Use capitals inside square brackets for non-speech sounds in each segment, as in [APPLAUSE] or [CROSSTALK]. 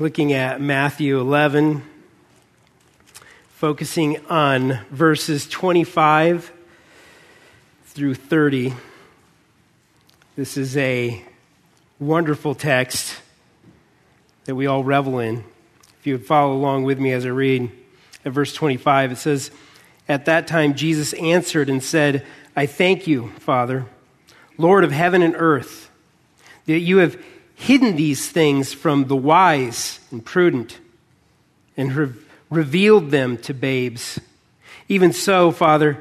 looking at Matthew 11, focusing on verses 25 through 30. This is a wonderful text that we all revel in. If you would follow along with me as I read at verse 25, it says, At that time Jesus answered and said, I thank you, Father, Lord of heaven and earth, that you have hidden these things from the wise and prudent and re- revealed them to babes. Even so, Father,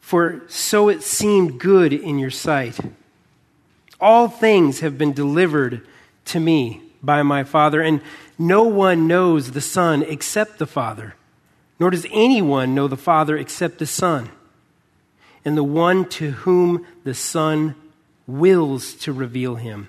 for so it seemed good in your sight. All things have been delivered to me by my Father, and no one knows the Son except the Father, nor does anyone know the Father except the Son, and the one to whom the Son wills to reveal him.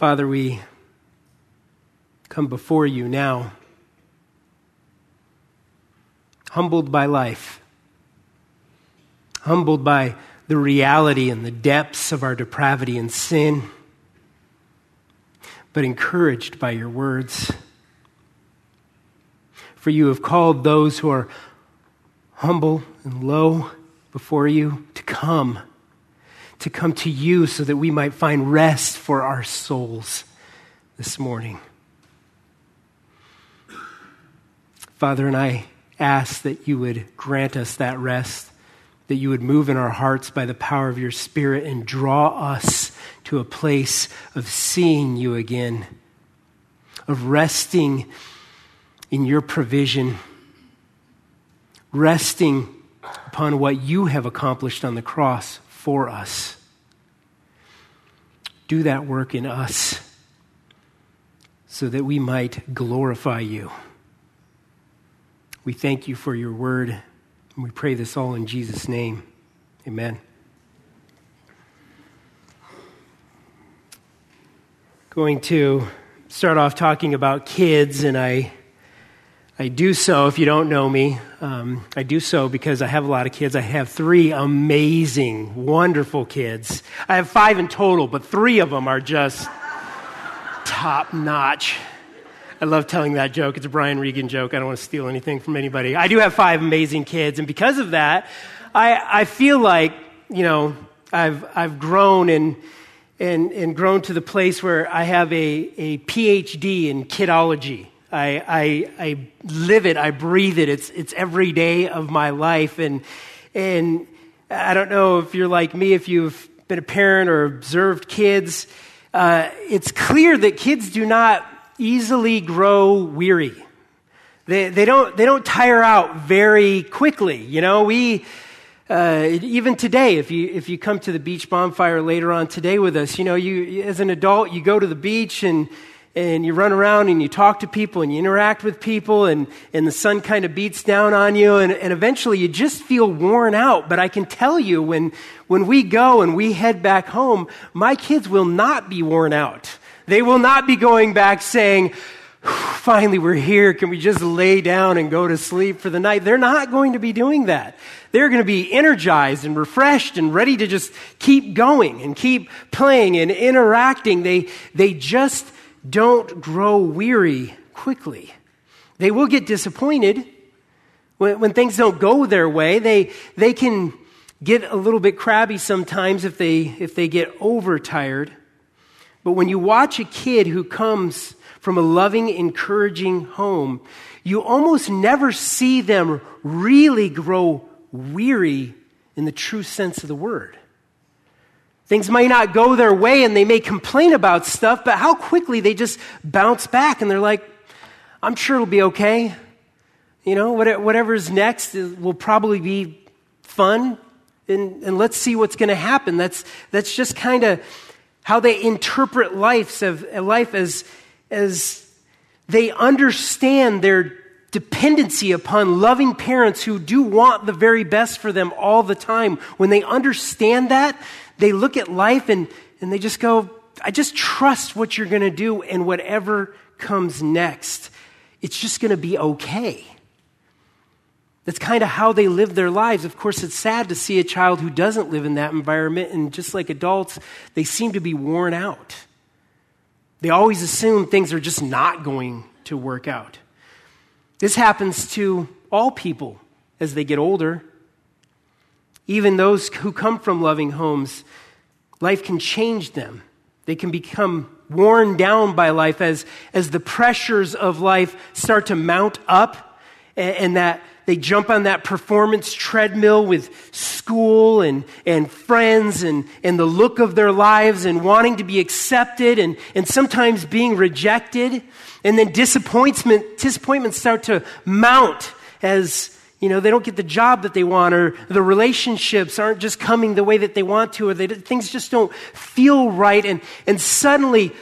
Father, we come before you now, humbled by life, humbled by the reality and the depths of our depravity and sin, but encouraged by your words. For you have called those who are humble and low before you to come to come to you so that we might find rest for our souls this morning. Father, and I ask that you would grant us that rest, that you would move in our hearts by the power of your Spirit and draw us to a place of seeing you again, of resting in your provision, resting upon what you have accomplished on the cross for us. Do that work in us so that we might glorify you. We thank you for your word, and we pray this all in Jesus' name. Amen. Going to start off talking about kids, and I I do so, if you don't know me, um, I do so because I have a lot of kids. I have three amazing, wonderful kids. I have five in total, but three of them are just top notch. I love telling that joke. It's a Brian Regan joke. I don't want to steal anything from anybody. I do have five amazing kids, and because of that, I, I feel like, you know, I've, I've grown and, and, and grown to the place where I have a, a PhD in kidology. I, I, I live it, I breathe it. It's, it's every day of my life. And, and I don't know if you're like me, if you've been a parent or observed kids, uh, it's clear that kids do not easily grow weary. They, they, don't, they don't tire out very quickly. You know, we, uh, even today, if you, if you come to the beach bonfire later on today with us, you know, you, as an adult, you go to the beach and and you run around and you talk to people and you interact with people and, and the sun kind of beats down on you and, and eventually you just feel worn out. But I can tell you when, when we go and we head back home, my kids will not be worn out. They will not be going back saying, finally we're here. Can we just lay down and go to sleep for the night? They're not going to be doing that. They're going to be energized and refreshed and ready to just keep going and keep playing and interacting. They, they just don't grow weary quickly. They will get disappointed when, when things don't go their way. They, they can get a little bit crabby sometimes if they, if they get overtired. But when you watch a kid who comes from a loving, encouraging home, you almost never see them really grow weary in the true sense of the word. Things may not go their way and they may complain about stuff, but how quickly they just bounce back and they're like, I'm sure it'll be okay. You know, whatever's next will probably be fun and, and let's see what's going to happen. That's, that's just kind of how they interpret life as, uh, life as, as they understand their dependency upon loving parents who do want the very best for them all the time. When they understand that, they look at life and, and they just go, I just trust what you're going to do and whatever comes next, it's just going to be okay. That's kind of how they live their lives. Of course, it's sad to see a child who doesn't live in that environment, and just like adults, they seem to be worn out. They always assume things are just not going to work out. This happens to all people as they get older. Even those who come from loving homes, life can change them. They can become worn down by life as, as the pressures of life start to mount up and, and that they jump on that performance treadmill with school and, and friends and, and the look of their lives and wanting to be accepted and, and sometimes being rejected. And then disappointment, disappointments start to mount as you know, they don't get the job that they want, or the relationships aren't just coming the way that they want to, or they, things just don't feel right. And, and suddenly,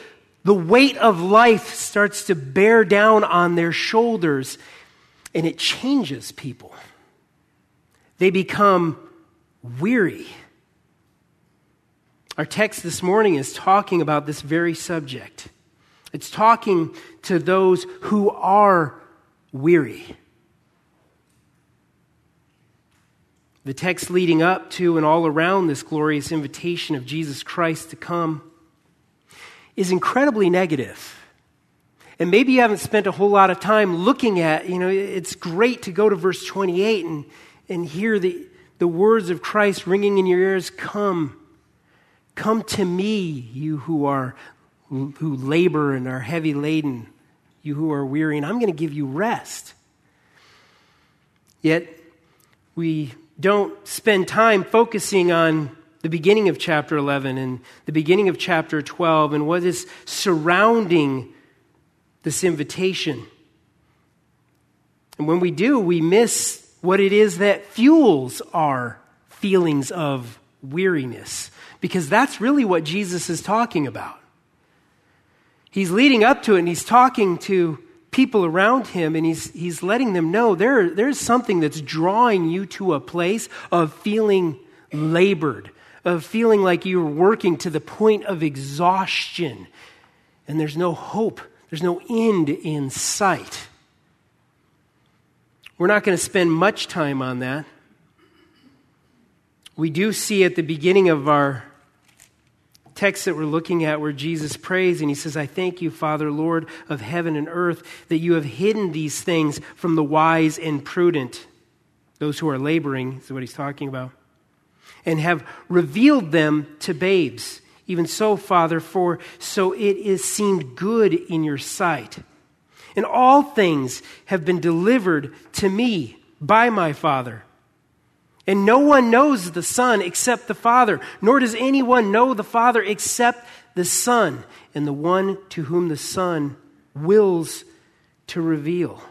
the weight of life starts to bear down on their shoulders, and it changes people. They become weary. Our text this morning is talking about this very subject. It's talking to those who are weary. The text leading up to and all around this glorious invitation of Jesus Christ to come is incredibly negative. And maybe you haven't spent a whole lot of time looking at, you know, it's great to go to verse 28 and, and hear the, the words of Christ ringing in your ears Come, come to me, you who are who labor and are heavy laden, you who are weary, and I'm going to give you rest. Yet, we don't spend time focusing on the beginning of chapter 11 and the beginning of chapter 12 and what is surrounding this invitation. And when we do, we miss what it is that fuels our feelings of weariness, because that's really what Jesus is talking about. He's leading up to it and he's talking to people around him and he's, he's letting them know there, there's something that's drawing you to a place of feeling labored, of feeling like you're working to the point of exhaustion and there's no hope, there's no end in sight. We're not going to spend much time on that. We do see at the beginning of our text that we're looking at where Jesus prays and he says, I thank you, Father, Lord of heaven and earth, that you have hidden these things from the wise and prudent, those who are laboring, is what he's talking about, and have revealed them to babes. Even so, Father, for so it is seemed good in your sight. And all things have been delivered to me by my Father. And no one knows the Son except the Father, nor does anyone know the Father except the Son, and the one to whom the Son wills to reveal.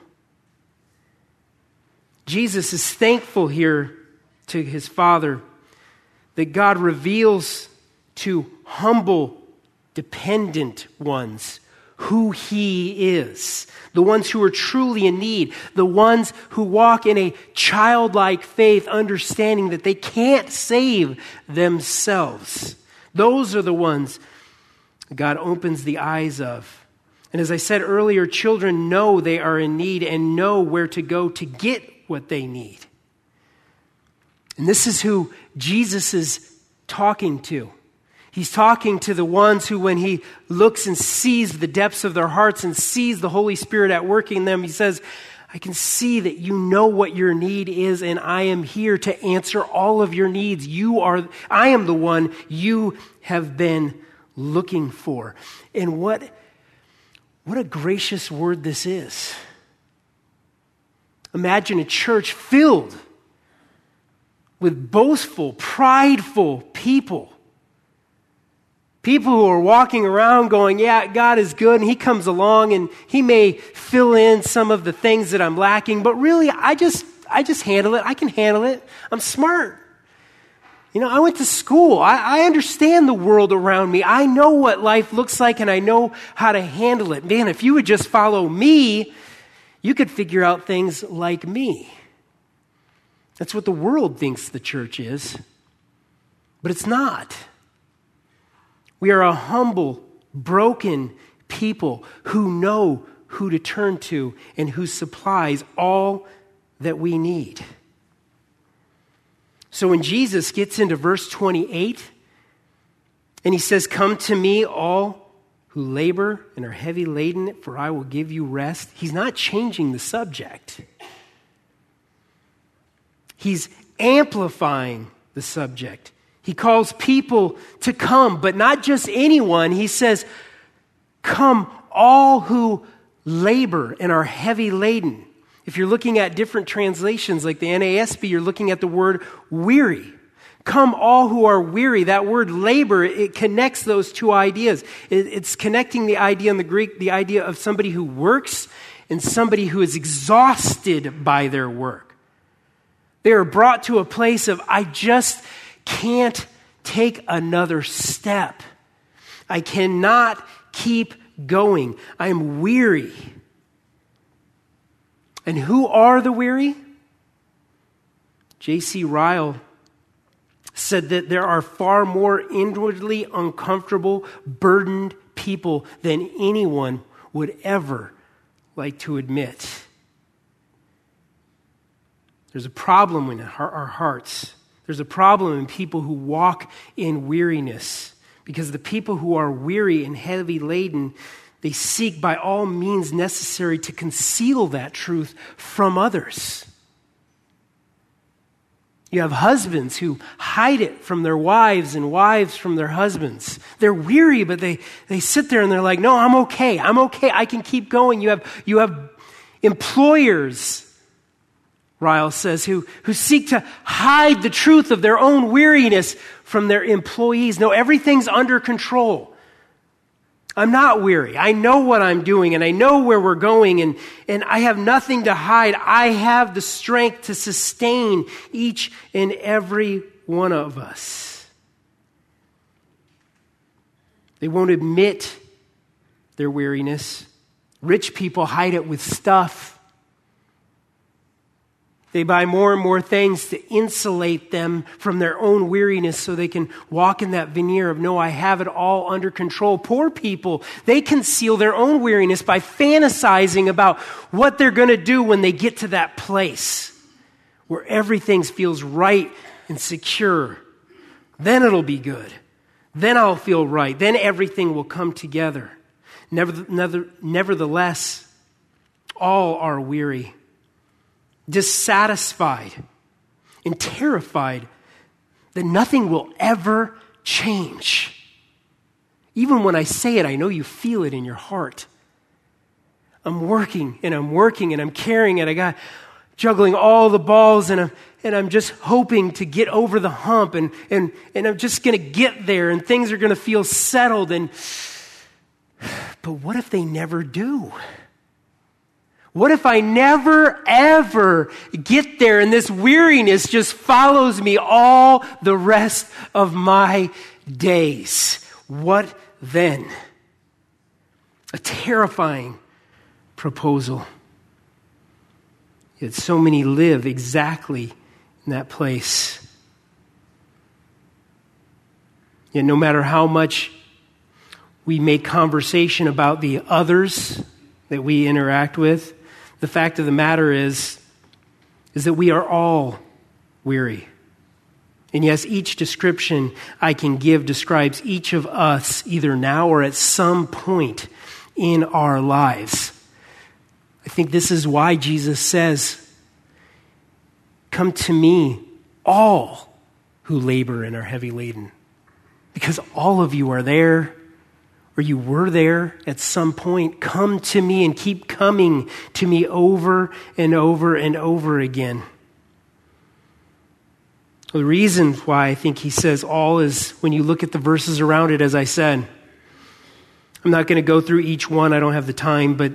Jesus is thankful here to his Father that God reveals to humble, dependent ones who He is. The ones who are truly in need. The ones who walk in a childlike faith, understanding that they can't save themselves. Those are the ones God opens the eyes of. And as I said earlier, children know they are in need and know where to go to get what they need. And this is who Jesus is talking to. He's talking to the ones who, when he looks and sees the depths of their hearts and sees the Holy Spirit at work in them, he says, I can see that you know what your need is, and I am here to answer all of your needs. You are, I am the one you have been looking for. And what, what a gracious word this is. Imagine a church filled with boastful, prideful people People who are walking around going, Yeah, God is good, and He comes along and He may fill in some of the things that I'm lacking, but really, I just, I just handle it. I can handle it. I'm smart. You know, I went to school. I, I, understand the world around me. I know what life looks like and I know how to handle it. Man, if you would just follow me, you could figure out things like me. That's what the world thinks the church is, but it's not. We are a humble, broken people who know who to turn to and who supplies all that we need. So when Jesus gets into verse 28 and he says, Come to me, all who labor and are heavy laden, for I will give you rest, he's not changing the subject. He's amplifying the subject. He calls people to come, but not just anyone. He says, Come, all who labor and are heavy laden. If you're looking at different translations like the NASB, you're looking at the word weary. Come, all who are weary. That word labor, it connects those two ideas. It's connecting the idea in the Greek, the idea of somebody who works and somebody who is exhausted by their work. They are brought to a place of, I just can't take another step. I cannot keep going. I am weary. And who are the weary? J.C. Ryle said that there are far more inwardly uncomfortable, burdened people than anyone would ever like to admit. There's a problem in our hearts. There's a problem in people who walk in weariness because the people who are weary and heavy laden they seek by all means necessary to conceal that truth from others. You have husbands who hide it from their wives and wives from their husbands. They're weary, but they, they sit there and they're like, no, I'm okay. I'm okay. I can keep going. You have, you have employers, Ryle says, who, who seek to hide the truth of their own weariness from their employees. No, everything's under control. I'm not weary. I know what I'm doing and I know where we're going and, and I have nothing to hide. I have the strength to sustain each and every one of us. They won't admit their weariness. Rich people hide it with stuff. They buy more and more things to insulate them from their own weariness so they can walk in that veneer of, no, I have it all under control. Poor people, they conceal their own weariness by fantasizing about what they're going to do when they get to that place where everything feels right and secure. Then it'll be good. Then I'll feel right. Then everything will come together. Nevertheless, all are weary dissatisfied and terrified that nothing will ever change. Even when I say it, I know you feel it in your heart. I'm working and I'm working and I'm carrying it. I got juggling all the balls and I'm, and I'm just hoping to get over the hump and, and, and I'm just going to get there and things are going to feel settled. And, [SIGHS] but what if they never do? What if I never, ever get there and this weariness just follows me all the rest of my days? What then? A terrifying proposal. Yet so many live exactly in that place. Yet no matter how much we make conversation about the others that we interact with, the fact of the matter is, is that we are all weary. And yes, each description I can give describes each of us either now or at some point in our lives. I think this is why Jesus says, Come to me, all who labor and are heavy laden. Because all of you are there or you were there at some point, come to me and keep coming to me over and over and over again. The reason why I think he says all is when you look at the verses around it, as I said. I'm not going to go through each one, I don't have the time, but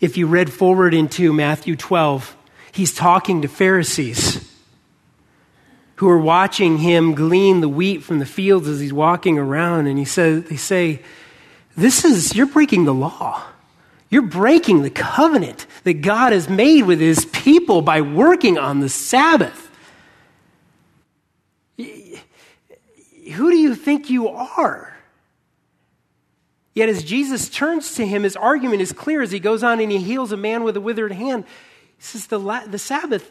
if you read forward into Matthew 12, he's talking to Pharisees who are watching him glean the wheat from the fields as he's walking around. And he says, they say, This is, you're breaking the law. You're breaking the covenant that God has made with his people by working on the Sabbath. Who do you think you are? Yet as Jesus turns to him, his argument is clear as he goes on and he heals a man with a withered hand. He says, The, the Sabbath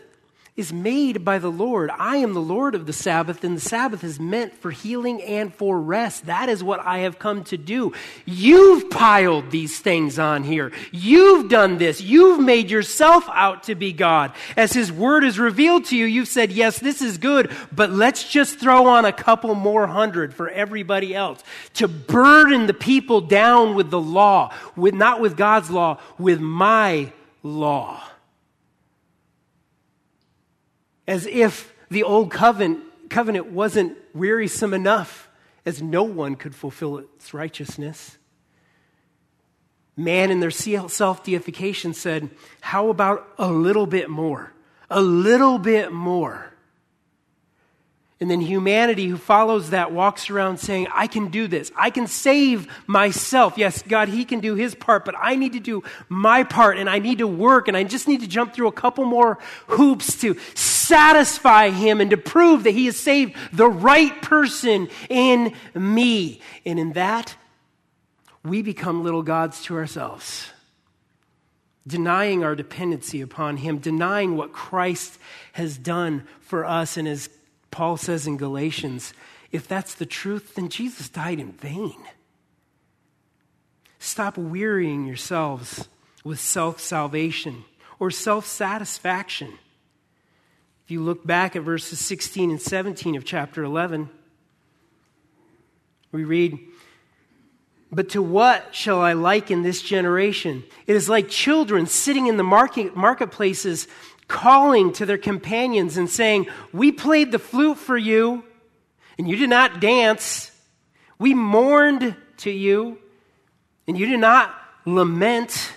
is made by the Lord. I am the Lord of the Sabbath, and the Sabbath is meant for healing and for rest. That is what I have come to do. You've piled these things on here. You've done this. You've made yourself out to be God. As His Word is revealed to you, you've said, Yes, this is good, but let's just throw on a couple more hundred for everybody else to burden the people down with the law, with, not with God's law, with my law as if the old covenant, covenant wasn't wearisome enough, as no one could fulfill its righteousness. Man, in their self deification, said, How about a little bit more? A little bit more. And then humanity who follows that walks around saying, I can do this. I can save myself. Yes, God, He can do His part, but I need to do my part and I need to work and I just need to jump through a couple more hoops to satisfy Him and to prove that He has saved the right person in me. And in that, we become little gods to ourselves denying our dependency upon Him, denying what Christ has done for us and has Paul says in Galatians, if that's the truth, then Jesus died in vain. Stop wearying yourselves with self salvation or self satisfaction. If you look back at verses 16 and 17 of chapter 11, we read, But to what shall I liken this generation? It is like children sitting in the market, marketplaces calling to their companions and saying, We played the flute for you, and you did not dance. We mourned to you, and you did not lament.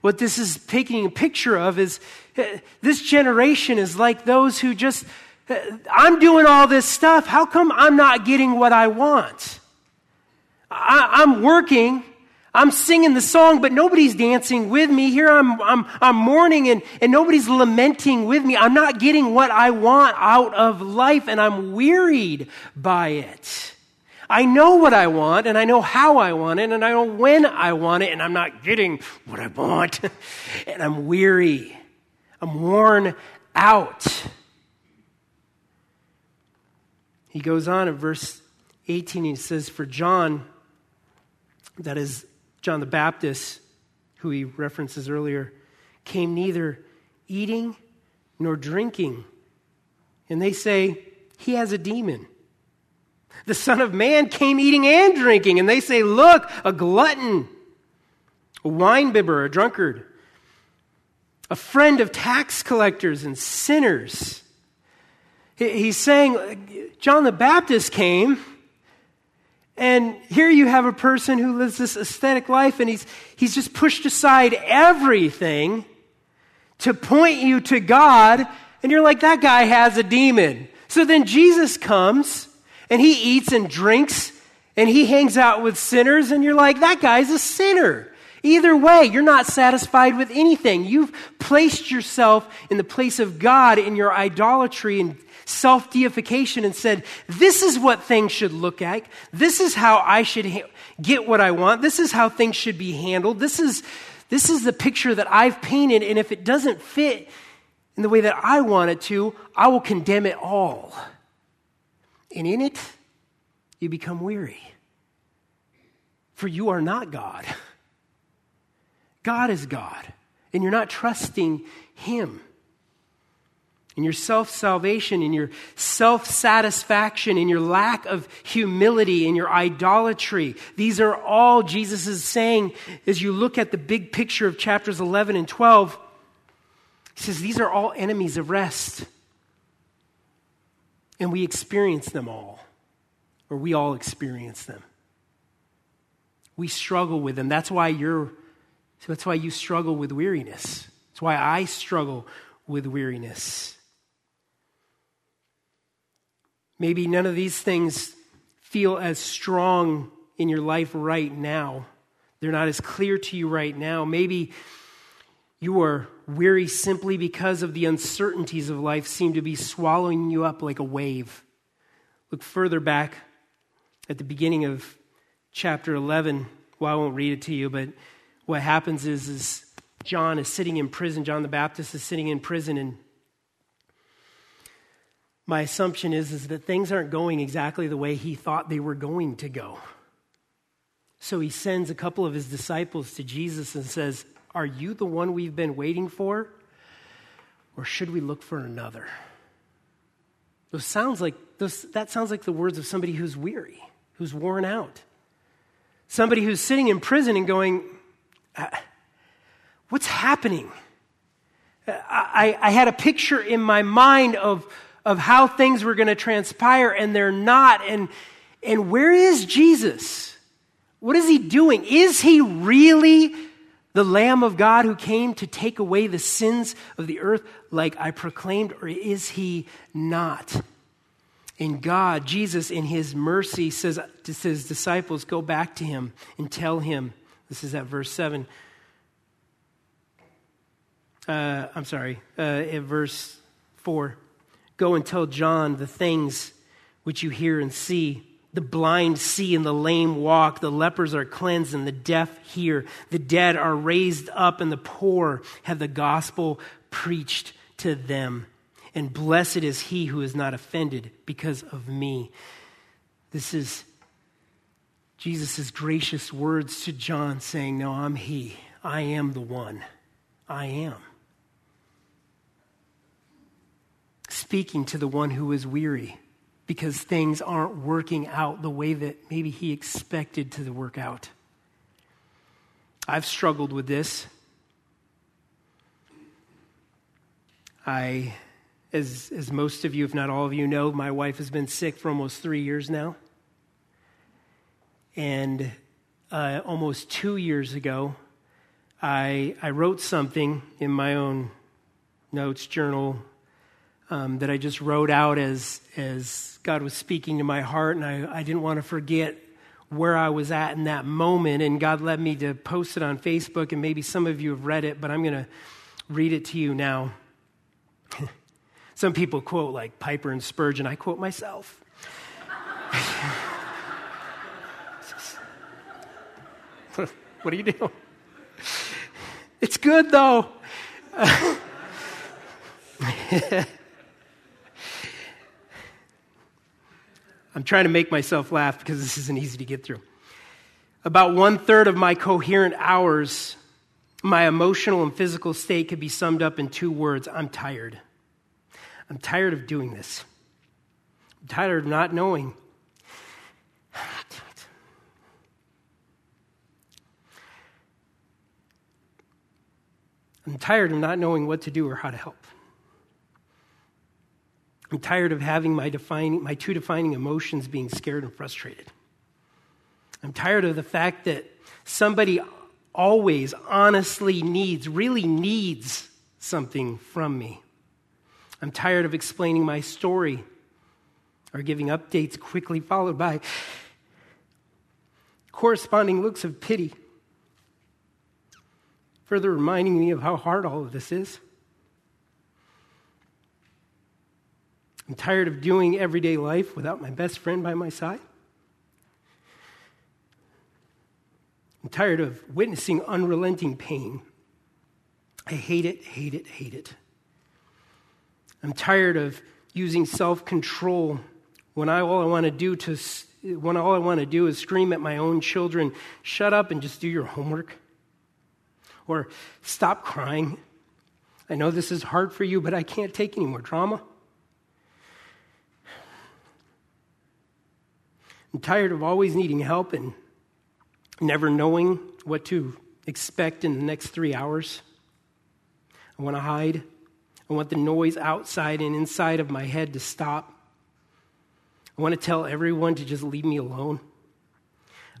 What this is taking a picture of is uh, this generation is like those who just, uh, I'm doing all this stuff. How come I'm not getting what I want? I, am working I'm singing the song, but nobody's dancing with me. Here I'm, I'm, I'm mourning and, and nobody's lamenting with me. I'm not getting what I want out of life and I'm wearied by it. I know what I want and I know how I want it and I know when I want it and I'm not getting what I want. [LAUGHS] and I'm weary. I'm worn out. He goes on in verse 18, he says, For John, that is John the Baptist, who he references earlier, came neither eating nor drinking. And they say, he has a demon. The Son of Man came eating and drinking. And they say, look, a glutton, a winebibber, a drunkard, a friend of tax collectors and sinners. He's saying, John the Baptist came and here you have a person who lives this aesthetic life and he's, he's just pushed aside everything to point you to God. And you're like, that guy has a demon. So then Jesus comes and he eats and drinks and he hangs out with sinners. And you're like, that guy's a sinner. Either way, you're not satisfied with anything. You've placed yourself in the place of God in your idolatry and self deification and said, This is what things should look like. This is how I should ha- get what I want. This is how things should be handled. This is, this is the picture that I've painted. And if it doesn't fit in the way that I want it to, I will condemn it all. And in it, you become weary. For you are not God. God is God. And you're not trusting Him in your self salvation, in your self satisfaction, in your lack of humility, in your idolatry. These are all Jesus is saying as you look at the big picture of chapters 11 and 12. He says these are all enemies of rest. And we experience them all, or we all experience them. We struggle with them. That's why you're, that's why you struggle with weariness. That's why I struggle with weariness. Maybe none of these things feel as strong in your life right now. They're not as clear to you right now. Maybe you are weary simply because of the uncertainties of life seem to be swallowing you up like a wave. Look further back at the beginning of chapter 11. Well, I won't read it to you, but what happens is, is John is sitting in prison. John the Baptist is sitting in prison, and my assumption is, is that things aren't going exactly the way he thought they were going to go. So he sends a couple of his disciples to Jesus and says, Are you the one we've been waiting for? Or should we look for another? Those sounds like, those, that sounds like the words of somebody who's weary, who's worn out. Somebody who's sitting in prison and going, uh, What's happening? I, I had a picture in my mind of of how things were going to transpire and they're not. And, and where is Jesus? What is he doing? Is he really the Lamb of God who came to take away the sins of the earth like I proclaimed, or is he not? In God, Jesus, in his mercy, says to his disciples, Go back to him and tell him. This is at verse 7. Uh, I'm sorry, uh, at verse 4. Go and tell John the things which you hear and see. The blind see and the lame walk. The lepers are cleansed and the deaf hear. The dead are raised up and the poor have the gospel preached to them. And blessed is he who is not offended because of me. This is Jesus' gracious words to John saying, No, I'm he. I am the one. I am. Speaking to the one who is weary because things aren't working out the way that maybe he expected to work out. I've struggled with this. I, as, as most of you, if not all of you, know, my wife has been sick for almost three years now. And uh, almost two years ago, I, I wrote something in my own notes journal um, that I just wrote out as, as God was speaking to my heart, and I, I didn't want to forget where I was at in that moment. And God led me to post it on Facebook, and maybe some of you have read it, but I'm going to read it to you now. [LAUGHS] some people quote like Piper and Spurgeon, I quote myself. [LAUGHS] what are you doing? It's good though. [LAUGHS] I'm trying to make myself laugh because this isn't easy to get through. About one third of my coherent hours, my emotional and physical state could be summed up in two words I'm tired. I'm tired of doing this. I'm tired of not knowing. [SIGHS] I'm tired of not knowing what to do or how to help. I'm tired of having my, defining, my two defining emotions being scared and frustrated. I'm tired of the fact that somebody always honestly needs, really needs something from me. I'm tired of explaining my story or giving updates quickly followed by corresponding looks of pity, further reminding me of how hard all of this is. I'm tired of doing everyday life without my best friend by my side. I'm tired of witnessing unrelenting pain. I hate it, hate it, hate it. I'm tired of using self control when I, all I want to do to when all I want to do is scream at my own children, shut up and just do your homework. Or stop crying. I know this is hard for you, but I can't take any more drama. I'm tired of always needing help and never knowing what to expect in the next three hours. I want to hide. I want the noise outside and inside of my head to stop. I want to tell everyone to just leave me alone.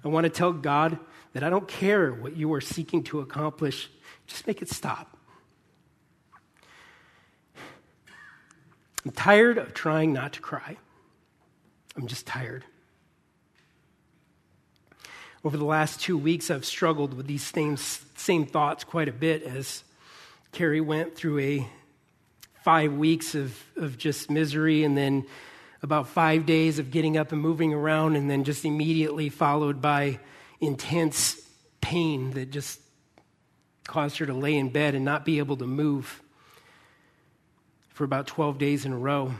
I want to tell God that I don't care what you are seeking to accomplish, just make it stop. I'm tired of trying not to cry. I'm just tired. Over the last two weeks, I've struggled with these same, same thoughts quite a bit as Carrie went through a five weeks of, of just misery and then about five days of getting up and moving around, and then just immediately followed by intense pain that just caused her to lay in bed and not be able to move for about 12 days in a row.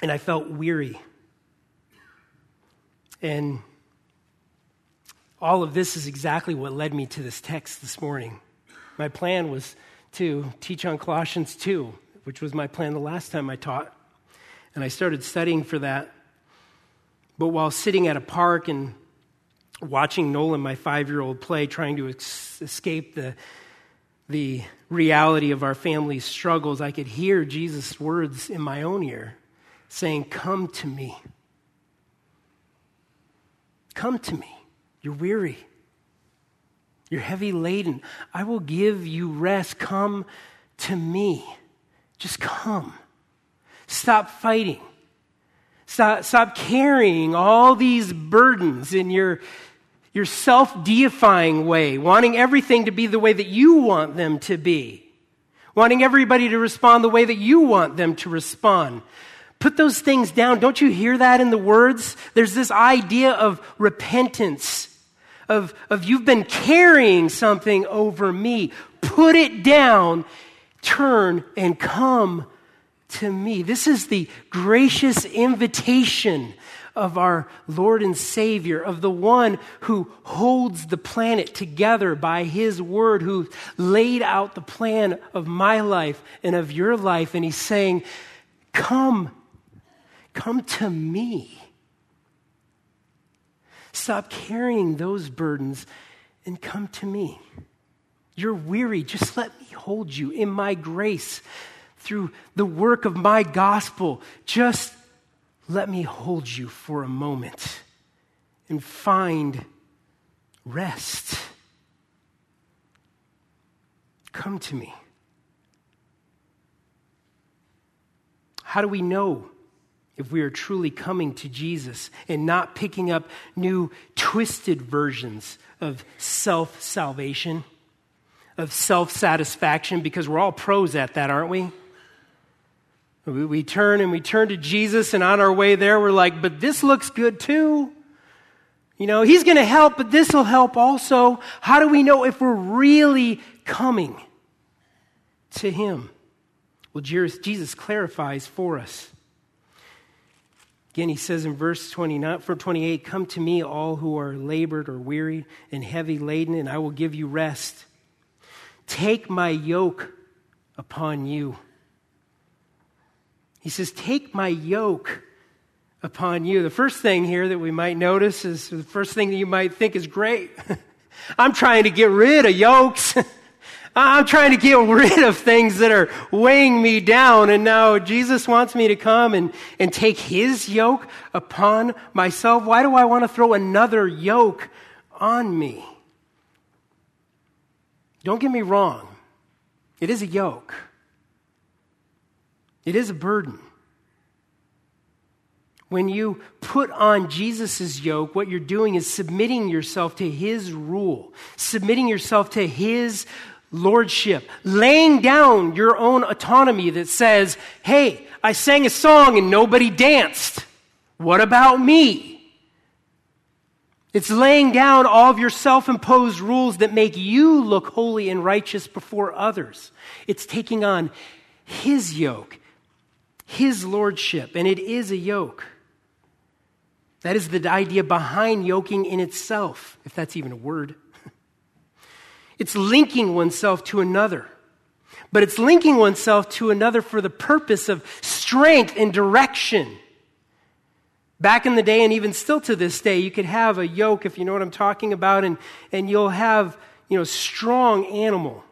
And I felt weary. And all of this is exactly what led me to this text this morning. My plan was to teach on Colossians 2, which was my plan the last time I taught. And I started studying for that. But while sitting at a park and watching Nolan, my five year old, play, trying to ex- escape the, the reality of our family's struggles, I could hear Jesus' words in my own ear saying, Come to me. Come to me. You're weary. You're heavy laden. I will give you rest. Come to me. Just come. Stop fighting. Stop, stop carrying all these burdens in your, your self deifying way, wanting everything to be the way that you want them to be, wanting everybody to respond the way that you want them to respond. Put those things down. Don't you hear that in the words? There's this idea of repentance, of, of you've been carrying something over me. Put it down, turn, and come to me. This is the gracious invitation of our Lord and Savior, of the one who holds the planet together by His word, who laid out the plan of my life and of your life. And He's saying, Come, come to me. Stop carrying those burdens and come to me. You're weary. Just let me hold you in my grace through the work of my gospel. Just let me hold you for a moment and find rest. Come to me. How do we know if we are truly coming to Jesus and not picking up new twisted versions of self salvation, of self satisfaction? Because we're all pros at that, aren't we? We, we turn and we turn to Jesus, and on our way there, we're like, but this looks good too. You know, he's going to help, but this will help also. How do we know if we're really coming to him? Well, Jesus clarifies for us. Again, he says in verse 29, for 28, Come to me, all who are labored or weary and heavy laden, and I will give you rest. Take my yoke upon you he says, Take my yoke upon you. The first thing here that we might notice is the first thing that you might think is great. [LAUGHS] I'm trying to get rid of yokes. [LAUGHS] I'm trying to get rid of things that are weighing me down. And now Jesus wants me to come and, and take his yoke upon myself. Why do I want to throw another yoke on me? Don't get me wrong. It is a yoke. It is a burden. When you put on Jesus' yoke, what you're doing is submitting yourself to his rule, submitting yourself to his lordship, laying down your own autonomy that says, hey, I sang a song and nobody danced. What about me? It's laying down all of your self imposed rules that make you look holy and righteous before others. It's taking on his yoke, his lordship, and it is a yoke. That is the idea behind yoking in itself, if that's even a word. It's linking oneself to another. But it's linking oneself to another for the purpose of strength and direction. Back in the day, and even still to this day, you could have a yoke, if you know what I'm talking about, and, and you'll have, you know, strong animal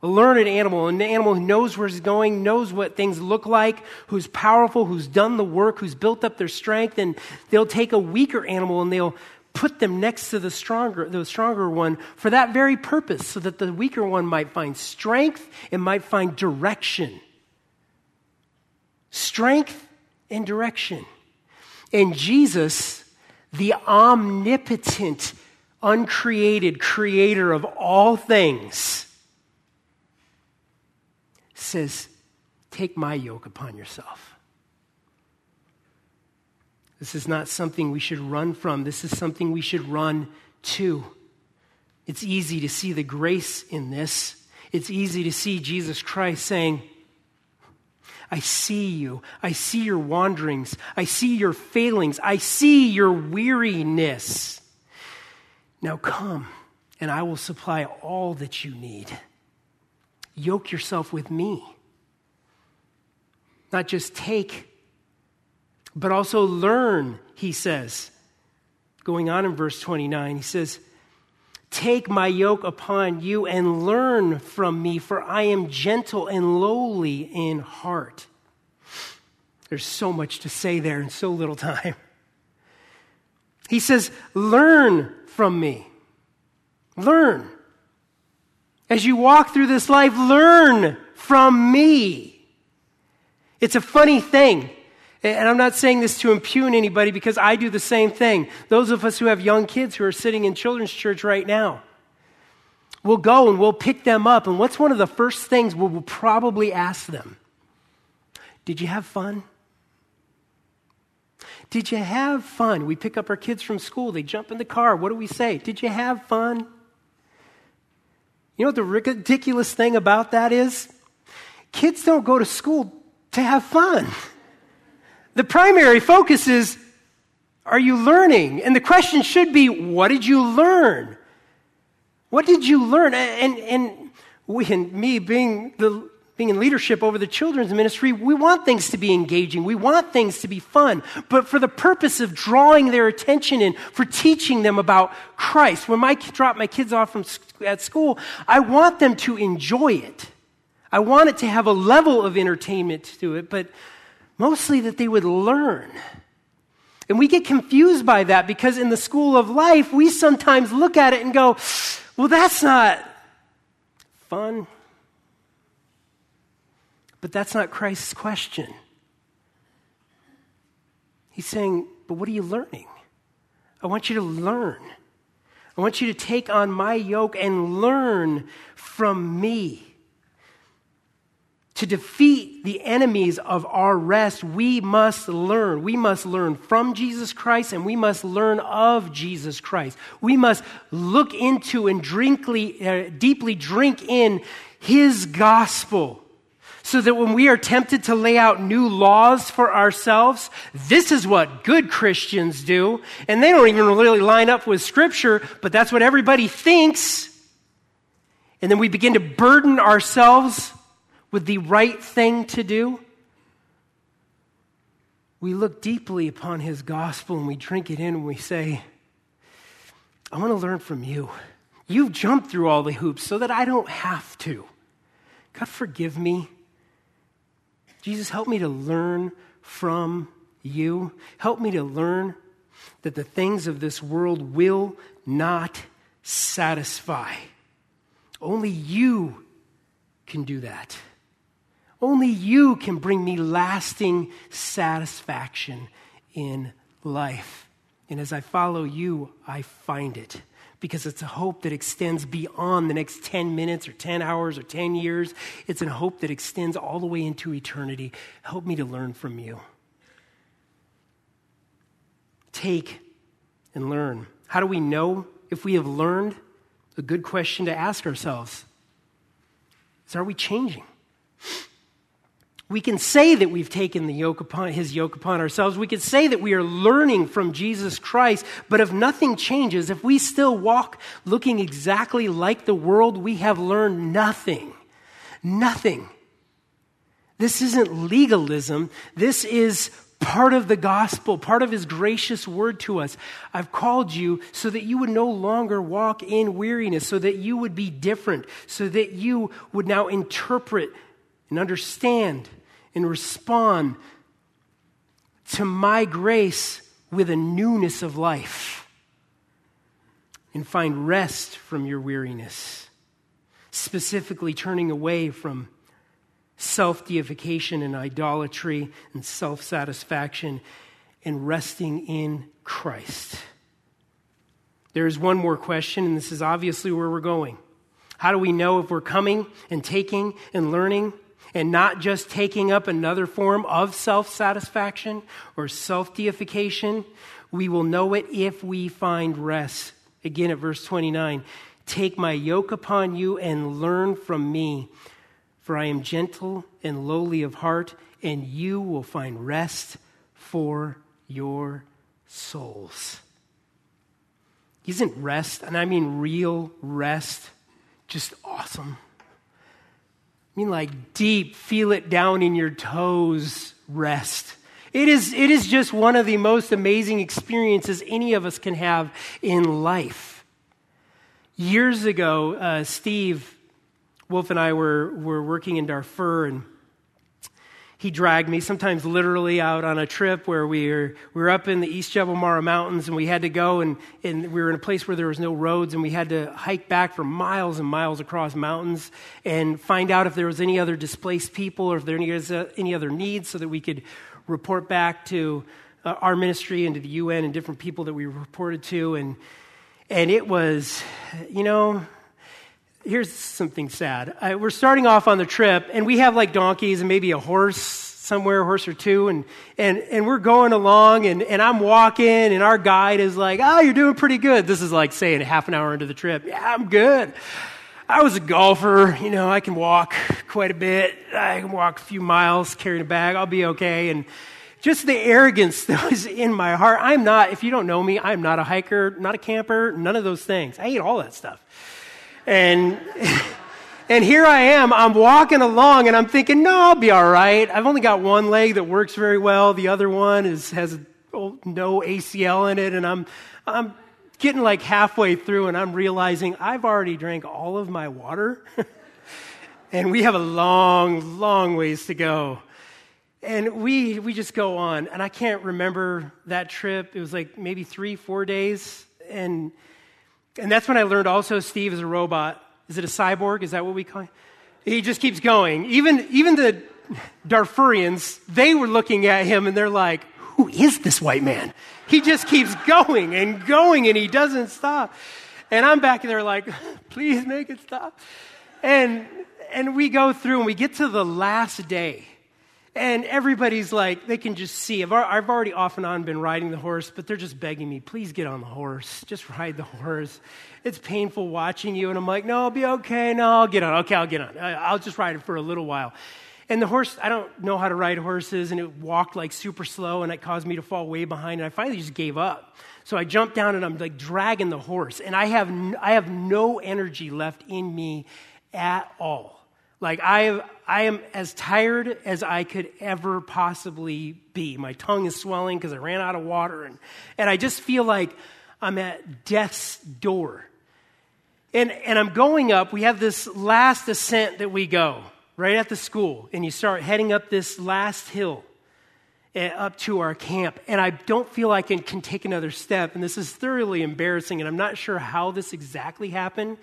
a learned animal, an animal who knows where it's going, knows what things look like, who's powerful, who's done the work, who's built up their strength, and they'll take a weaker animal and they'll put them next to the stronger, the stronger one for that very purpose, so that the weaker one might find strength and might find direction. Strength and direction. And Jesus, the omnipotent, uncreated creator of all things, says, Take my yoke upon yourself. This is not something we should run from. This is something we should run to. It's easy to see the grace in this. It's easy to see Jesus Christ saying, I see you. I see your wanderings. I see your failings. I see your weariness. Now come, and I will supply all that you need. Yoke yourself with me. Not just take, but also learn, he says. Going on in verse 29, he says, Take my yoke upon you and learn from me, for I am gentle and lowly in heart. There's so much to say there in so little time. [LAUGHS] He says, Learn from me. Learn. As you walk through this life, learn from me. It's a funny thing. And I'm not saying this to impugn anybody because I do the same thing. Those of us who have young kids who are sitting in children's church right now, we'll go and we'll pick them up. And what's one of the first things we'll probably ask them? Did you have fun? Did you have fun? We pick up our kids from school, they jump in the car. What do we say? Did you have fun? You know what the ridiculous thing about that is? Kids don't go to school to have fun. [LAUGHS] The primary focus is are you learning? And the question should be what did you learn? What did you learn? And, and, we, and me being, the, being in leadership over the children's ministry, we want things to be engaging. We want things to be fun. But for the purpose of drawing their attention in, for teaching them about Christ, when I drop my kids off from, at school, I want them to enjoy it. I want it to have a level of entertainment to it, but Mostly that they would learn. And we get confused by that because in the school of life, we sometimes look at it and go, well, that's not fun. But that's not Christ's question. He's saying, but what are you learning? I want you to learn. I want you to take on my yoke and learn from me. To defeat the enemies of our rest, we must learn. We must learn from Jesus Christ and we must learn of Jesus Christ. We must look into and drinkly, uh, deeply drink in His gospel so that when we are tempted to lay out new laws for ourselves, this is what good Christians do. And they don't even really line up with Scripture, but that's what everybody thinks. And then we begin to burden ourselves with the right thing to do, we look deeply upon his gospel and we drink it in and we say, I want to learn from you. You've jumped through all the hoops so that I don't have to. God, forgive me. Jesus, help me to learn from you. Help me to learn that the things of this world will not satisfy. Only you can do that. Only you can bring me lasting satisfaction in life. And as I follow you, I find it because it's a hope that extends beyond the next 10 minutes or 10 hours or 10 years. It's a hope that extends all the way into eternity. Help me to learn from you. Take and learn. How do we know if we have learned? A good question to ask ourselves is Are we changing? We can say that we've taken the yoke upon, his yoke upon ourselves. We can say that we are learning from Jesus Christ, but if nothing changes, if we still walk looking exactly like the world, we have learned nothing. Nothing. This isn't legalism. This is part of the gospel, part of his gracious word to us. I've called you so that you would no longer walk in weariness, so that you would be different, so that you would now interpret and understand and respond to my grace with a newness of life and find rest from your weariness, specifically turning away from self deification and idolatry and self satisfaction and resting in Christ. There is one more question, and this is obviously where we're going. How do we know if we're coming and taking and learning and not just taking up another form of self satisfaction or self deification? We will know it if we find rest. Again, at verse 29 Take my yoke upon you and learn from me, for I am gentle and lowly of heart, and you will find rest for your souls. Isn't rest, and I mean real rest, just awesome? I mean, like deep, feel it down in your toes rest. It is, it is just one of the most amazing experiences any of us can have in life. Years ago, uh, Steve Wolf and I were, were working in Darfur, and he dragged me, sometimes literally, out on a trip where we were, we were up in the East Jebel Marra Mountains and we had to go and, and we were in a place where there was no roads and we had to hike back for miles and miles across mountains and find out if there was any other displaced people or if there was any, any other needs so that we could report back to uh, our ministry and to the UN and different people that we reported to. And, and it was, you know, here's something sad. I, we're starting off on the trip, and we have like donkeys and maybe a horse somewhere, a horse or two, and, and, and we're going along, and, and I'm walking, and our guide is like, Oh, you're doing pretty good. This is like saying half an hour into the trip. Yeah, I'm good. I was a golfer. You know, I can walk quite a bit. I can walk a few miles carrying a bag. I'll be okay. And just the arrogance [LAUGHS] that was in my heart. I'm not, if you don't know me, I'm not a hiker, not a camper, none of those things. I hate all that stuff. And, [LAUGHS] and here I am, I'm walking along and I'm thinking, no, I'll be all right. I've only got one leg that works very well. The other one is, has oh, no ACL in it. And I'm, I'm getting like halfway through and I'm realizing I've already drank all of my water. [LAUGHS] and we have a long, long ways to go. And we, we just go on. And I can't remember that trip. It was like maybe three, four days. And and that's when I learned also Steve is a robot. Is it a cyborg? Is that what we call it? He just keeps going. Even, even the Darfurians, they were looking at him and they're like, who is this white man? He just keeps going and going and he doesn't stop. And I'm back there like, [LAUGHS] please make it stop. And, and we go through and we get to the last day. And everybody's like, they can just see. I've, I've already off and on been riding the horse, but they're just begging me, please get on the horse. Just ride the horse. It's painful watching you. And I'm like, no, I'll be okay. No, I'll get on. Okay, I'll get on. I'll just ride it for a little while. And the horse, I don't know how to ride horses, and it walked like super slow, and it caused me to fall way behind. And I finally just gave up. So I jumped down and I'm like dragging the horse, and I have, I have no energy left in me at all. Like, I, I am as tired as I could ever possibly be. My tongue is swelling because I ran out of water, and, and I just feel like I'm at death's door. And, and I'm going up. We have this last ascent that we go right at the school, and you start heading up this last hill eh, up to our camp. And I don't feel like I can take another step. And this is thoroughly embarrassing, and I'm not sure how this exactly happened.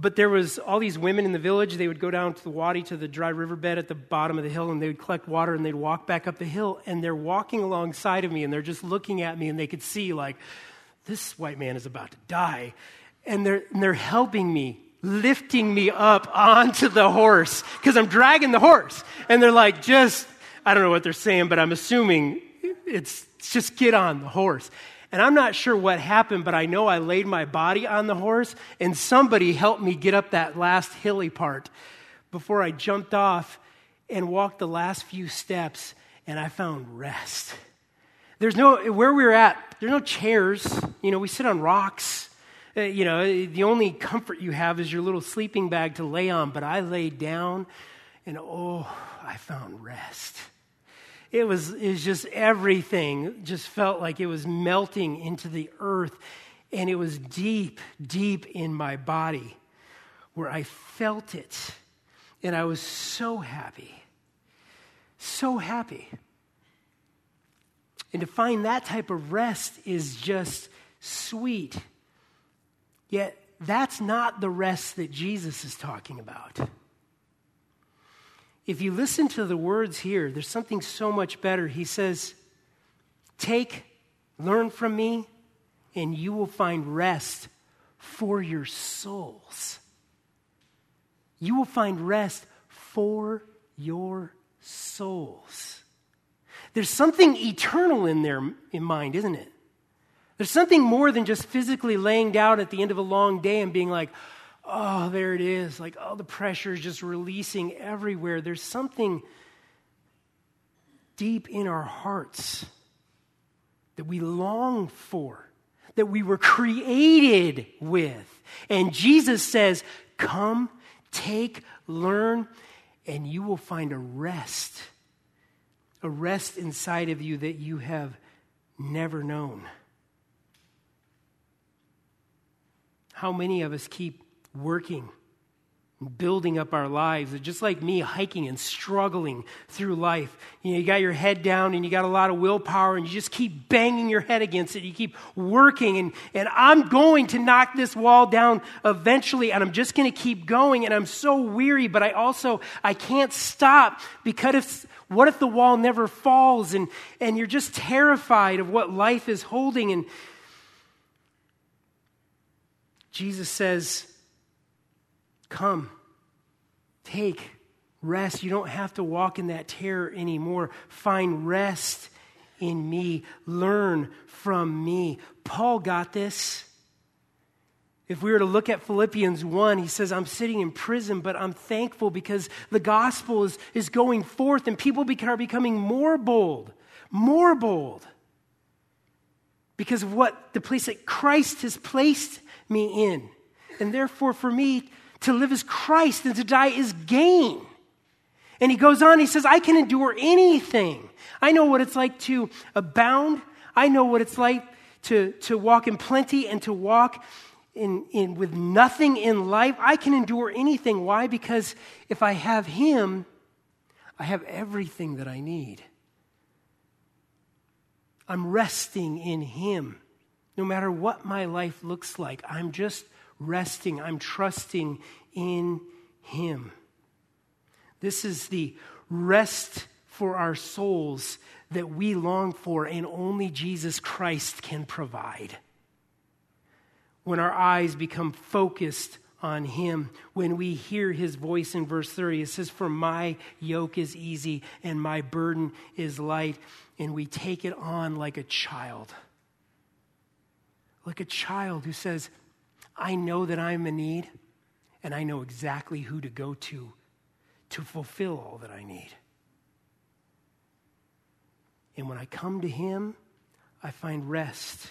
But there was all these women in the village. They would go down to the wadi, to the dry riverbed at the bottom of the hill, and they would collect water and they'd walk back up the hill. And they're walking alongside of me and they're just looking at me and they could see, like, this white man is about to die. And they're, and they're helping me, lifting me up onto the horse because I'm dragging the horse. And they're like, just, I don't know what they're saying, but I'm assuming it's just get on the horse. And I'm not sure what happened, but I know I laid my body on the horse and somebody helped me get up that last hilly part before I jumped off and walked the last few steps and I found rest. There's no, where we're at, there's no chairs. You know, we sit on rocks. Uh, you know, the only comfort you have is your little sleeping bag to lay on. But I laid down and oh, I found rest. It was, it was just everything just felt like it was melting into the earth. And it was deep, deep in my body where I felt it. And I was so happy. So happy. And to find that type of rest is just sweet. Yet, that's not the rest that Jesus is talking about if you listen to the words here, there's something so much better. He says, Take, learn from me, and you will find rest for your souls. You will find rest for your souls. There's something eternal in there in mind, isn't it? There's something more than just physically laying down at the end of a long day and being like, oh, there it is. Like, oh, the pressure is just releasing everywhere. There's something deep in our hearts that we long for, that we were created with. And Jesus says, Come, take, learn, and you will find a rest, a rest inside of you that you have never known. How many of us keep working, building up our lives, just like me, hiking and struggling through life? You know, you got your head down and you got a lot of willpower and you just keep banging your head against it. You keep working and, and I'm going to knock this wall down eventually and I'm just going to keep going and I'm so weary, but I also, I can't stop because if, what if the wall never falls and, and you're just terrified of what life is holding and Jesus says, Come, take rest. You don't have to walk in that terror anymore. Find rest in me. Learn from me. Paul got this. If we were to look at Philippians 1, he says, I'm sitting in prison, but I'm thankful because the gospel is, is going forth and people are becoming more bold, more bold because of what the place that Christ has placed me in. And therefore, for me, to live is Christ and to die is gain. And he goes on, he says, I can endure anything. I know what it's like to abound. I know what it's like to, to walk in plenty and to walk in, in, with nothing in life. I can endure anything. Why? Because if I have him, I have everything that I need. I'm resting in him no matter what my life looks like. I'm just resting, I'm trusting in Him. This is the rest for our souls that we long for, and only Jesus Christ can provide. When our eyes become focused on Him, when we hear His voice in verse 30, it says, For my yoke is easy and my burden is light, and we take it on like a child like a child who says, I know that I'm in need, and I know exactly who to go to to fulfill all that I need. And when I come to Him, I find rest,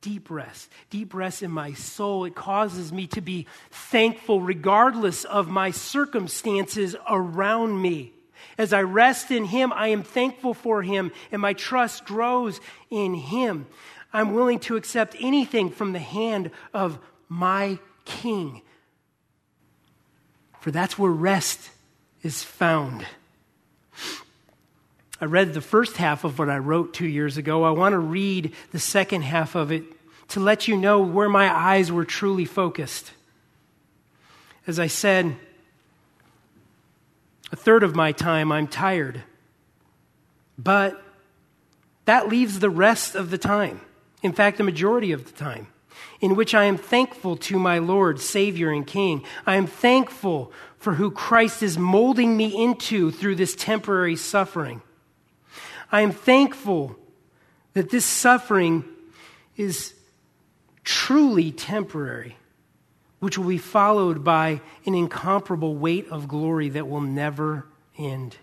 deep rest, deep rest in my soul. It causes me to be thankful regardless of my circumstances around me. As I rest in Him, I am thankful for Him, and my trust grows in Him. I'm willing to accept anything from the hand of my King. For that's where rest is found. I read the first half of what I wrote two years ago. I want to read the second half of it to let you know where my eyes were truly focused. As I said, a third of my time I'm tired, but that leaves the rest of the time in fact, the majority of the time, in which I am thankful to my Lord, Savior, and King. I am thankful for who Christ is molding me into through this temporary suffering. I am thankful that this suffering is truly temporary, which will be followed by an incomparable weight of glory that will never end.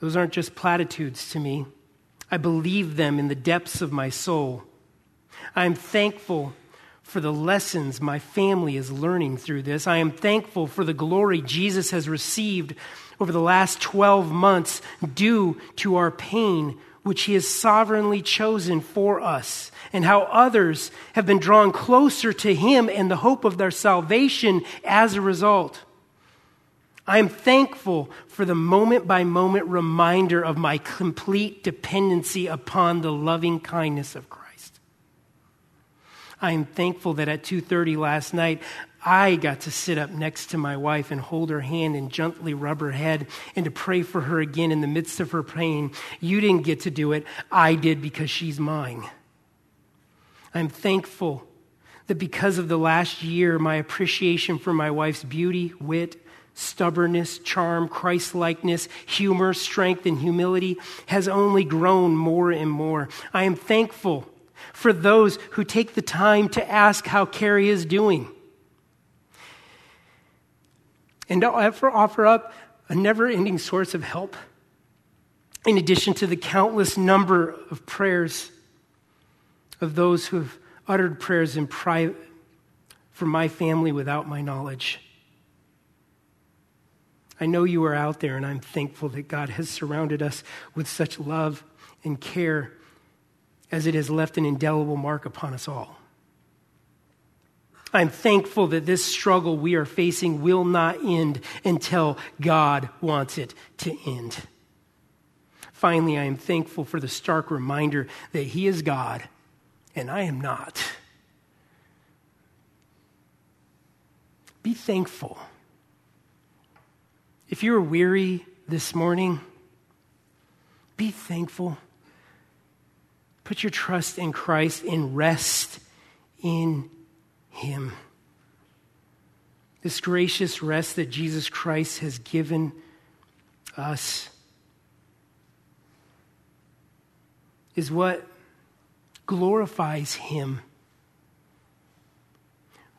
Those aren't just platitudes to me. I believe them in the depths of my soul. I am thankful for the lessons my family is learning through this. I am thankful for the glory Jesus has received over the last 12 months due to our pain, which he has sovereignly chosen for us, and how others have been drawn closer to him and the hope of their salvation as a result. I am thankful for the moment by moment reminder of my complete dependency upon the loving kindness of Christ. I am thankful that at 2:30 last night I got to sit up next to my wife and hold her hand and gently rub her head and to pray for her again in the midst of her pain. You didn't get to do it. I did because she's mine. I'm thankful that because of the last year, my appreciation for my wife's beauty, wit, stubbornness, charm, Christ likeness, humor, strength, and humility has only grown more and more. I am thankful for those who take the time to ask how Carrie is doing and to offer up a never ending source of help, in addition to the countless number of prayers of those who have uttered prayers in private for my family without my knowledge. I know you are out there, and I'm thankful that God has surrounded us with such love and care as it has left an indelible mark upon us all. I'm thankful that this struggle we are facing will not end until God wants it to end. Finally, I am thankful for the stark reminder that He is God and I am not. Be thankful. If you're weary this morning, be thankful. Put your trust in Christ and rest in him. This gracious rest that Jesus Christ has given us is what glorifies Him.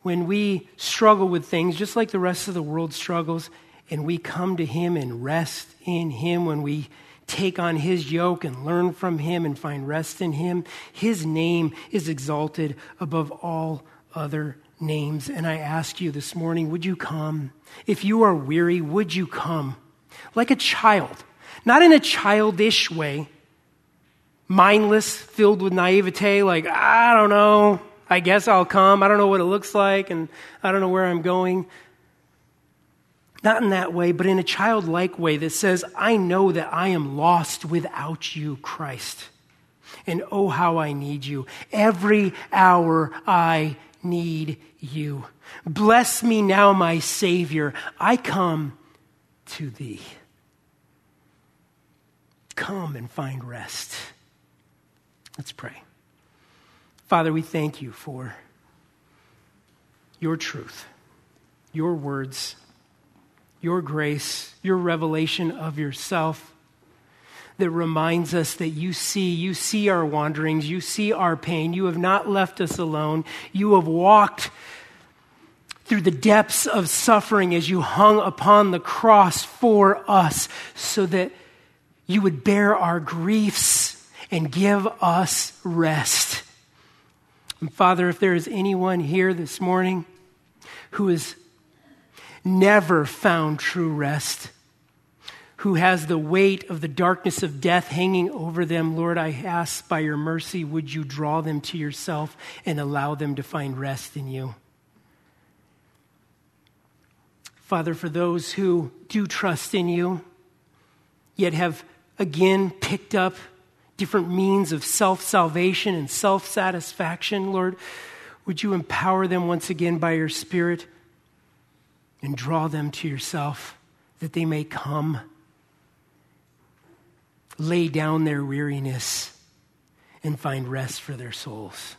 When we struggle with things, just like the rest of the world struggles, and we come to Him and rest in Him, when we take on His yoke and learn from Him and find rest in Him, His name is exalted above all other names. And I ask you this morning, would you come? If you are weary, would you come? Like a child, not in a childish way, mindless, filled with naivete, like, I don't know, I guess I'll come. I don't know what it looks like, and I don't know where I'm going. Not in that way, but in a childlike way that says, I know that I am lost without you, Christ. And oh, how I need you. Every hour I need you. Bless me now, my Savior. I come to thee. Come and find rest. Let's pray. Father, we thank you for your truth, your words, your grace, your revelation of yourself that reminds us that you see, you see our wanderings, you see our pain. You have not left us alone. You have walked through the depths of suffering as you hung upon the cross for us so that you would bear our griefs and give us rest. And Father, if there is anyone here this morning who has never found true rest, who has the weight of the darkness of death hanging over them, Lord, I ask by your mercy, would you draw them to yourself and allow them to find rest in you? Father, for those who do trust in you, yet have again picked up different means of self salvation and self satisfaction, Lord, would you empower them once again by your Spirit and draw them to yourself that they may come, lay down their weariness, and find rest for their souls.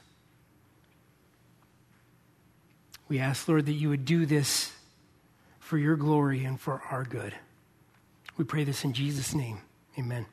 We ask, Lord, that you would do this for your glory and for our good. We pray this in Jesus' name. Amen.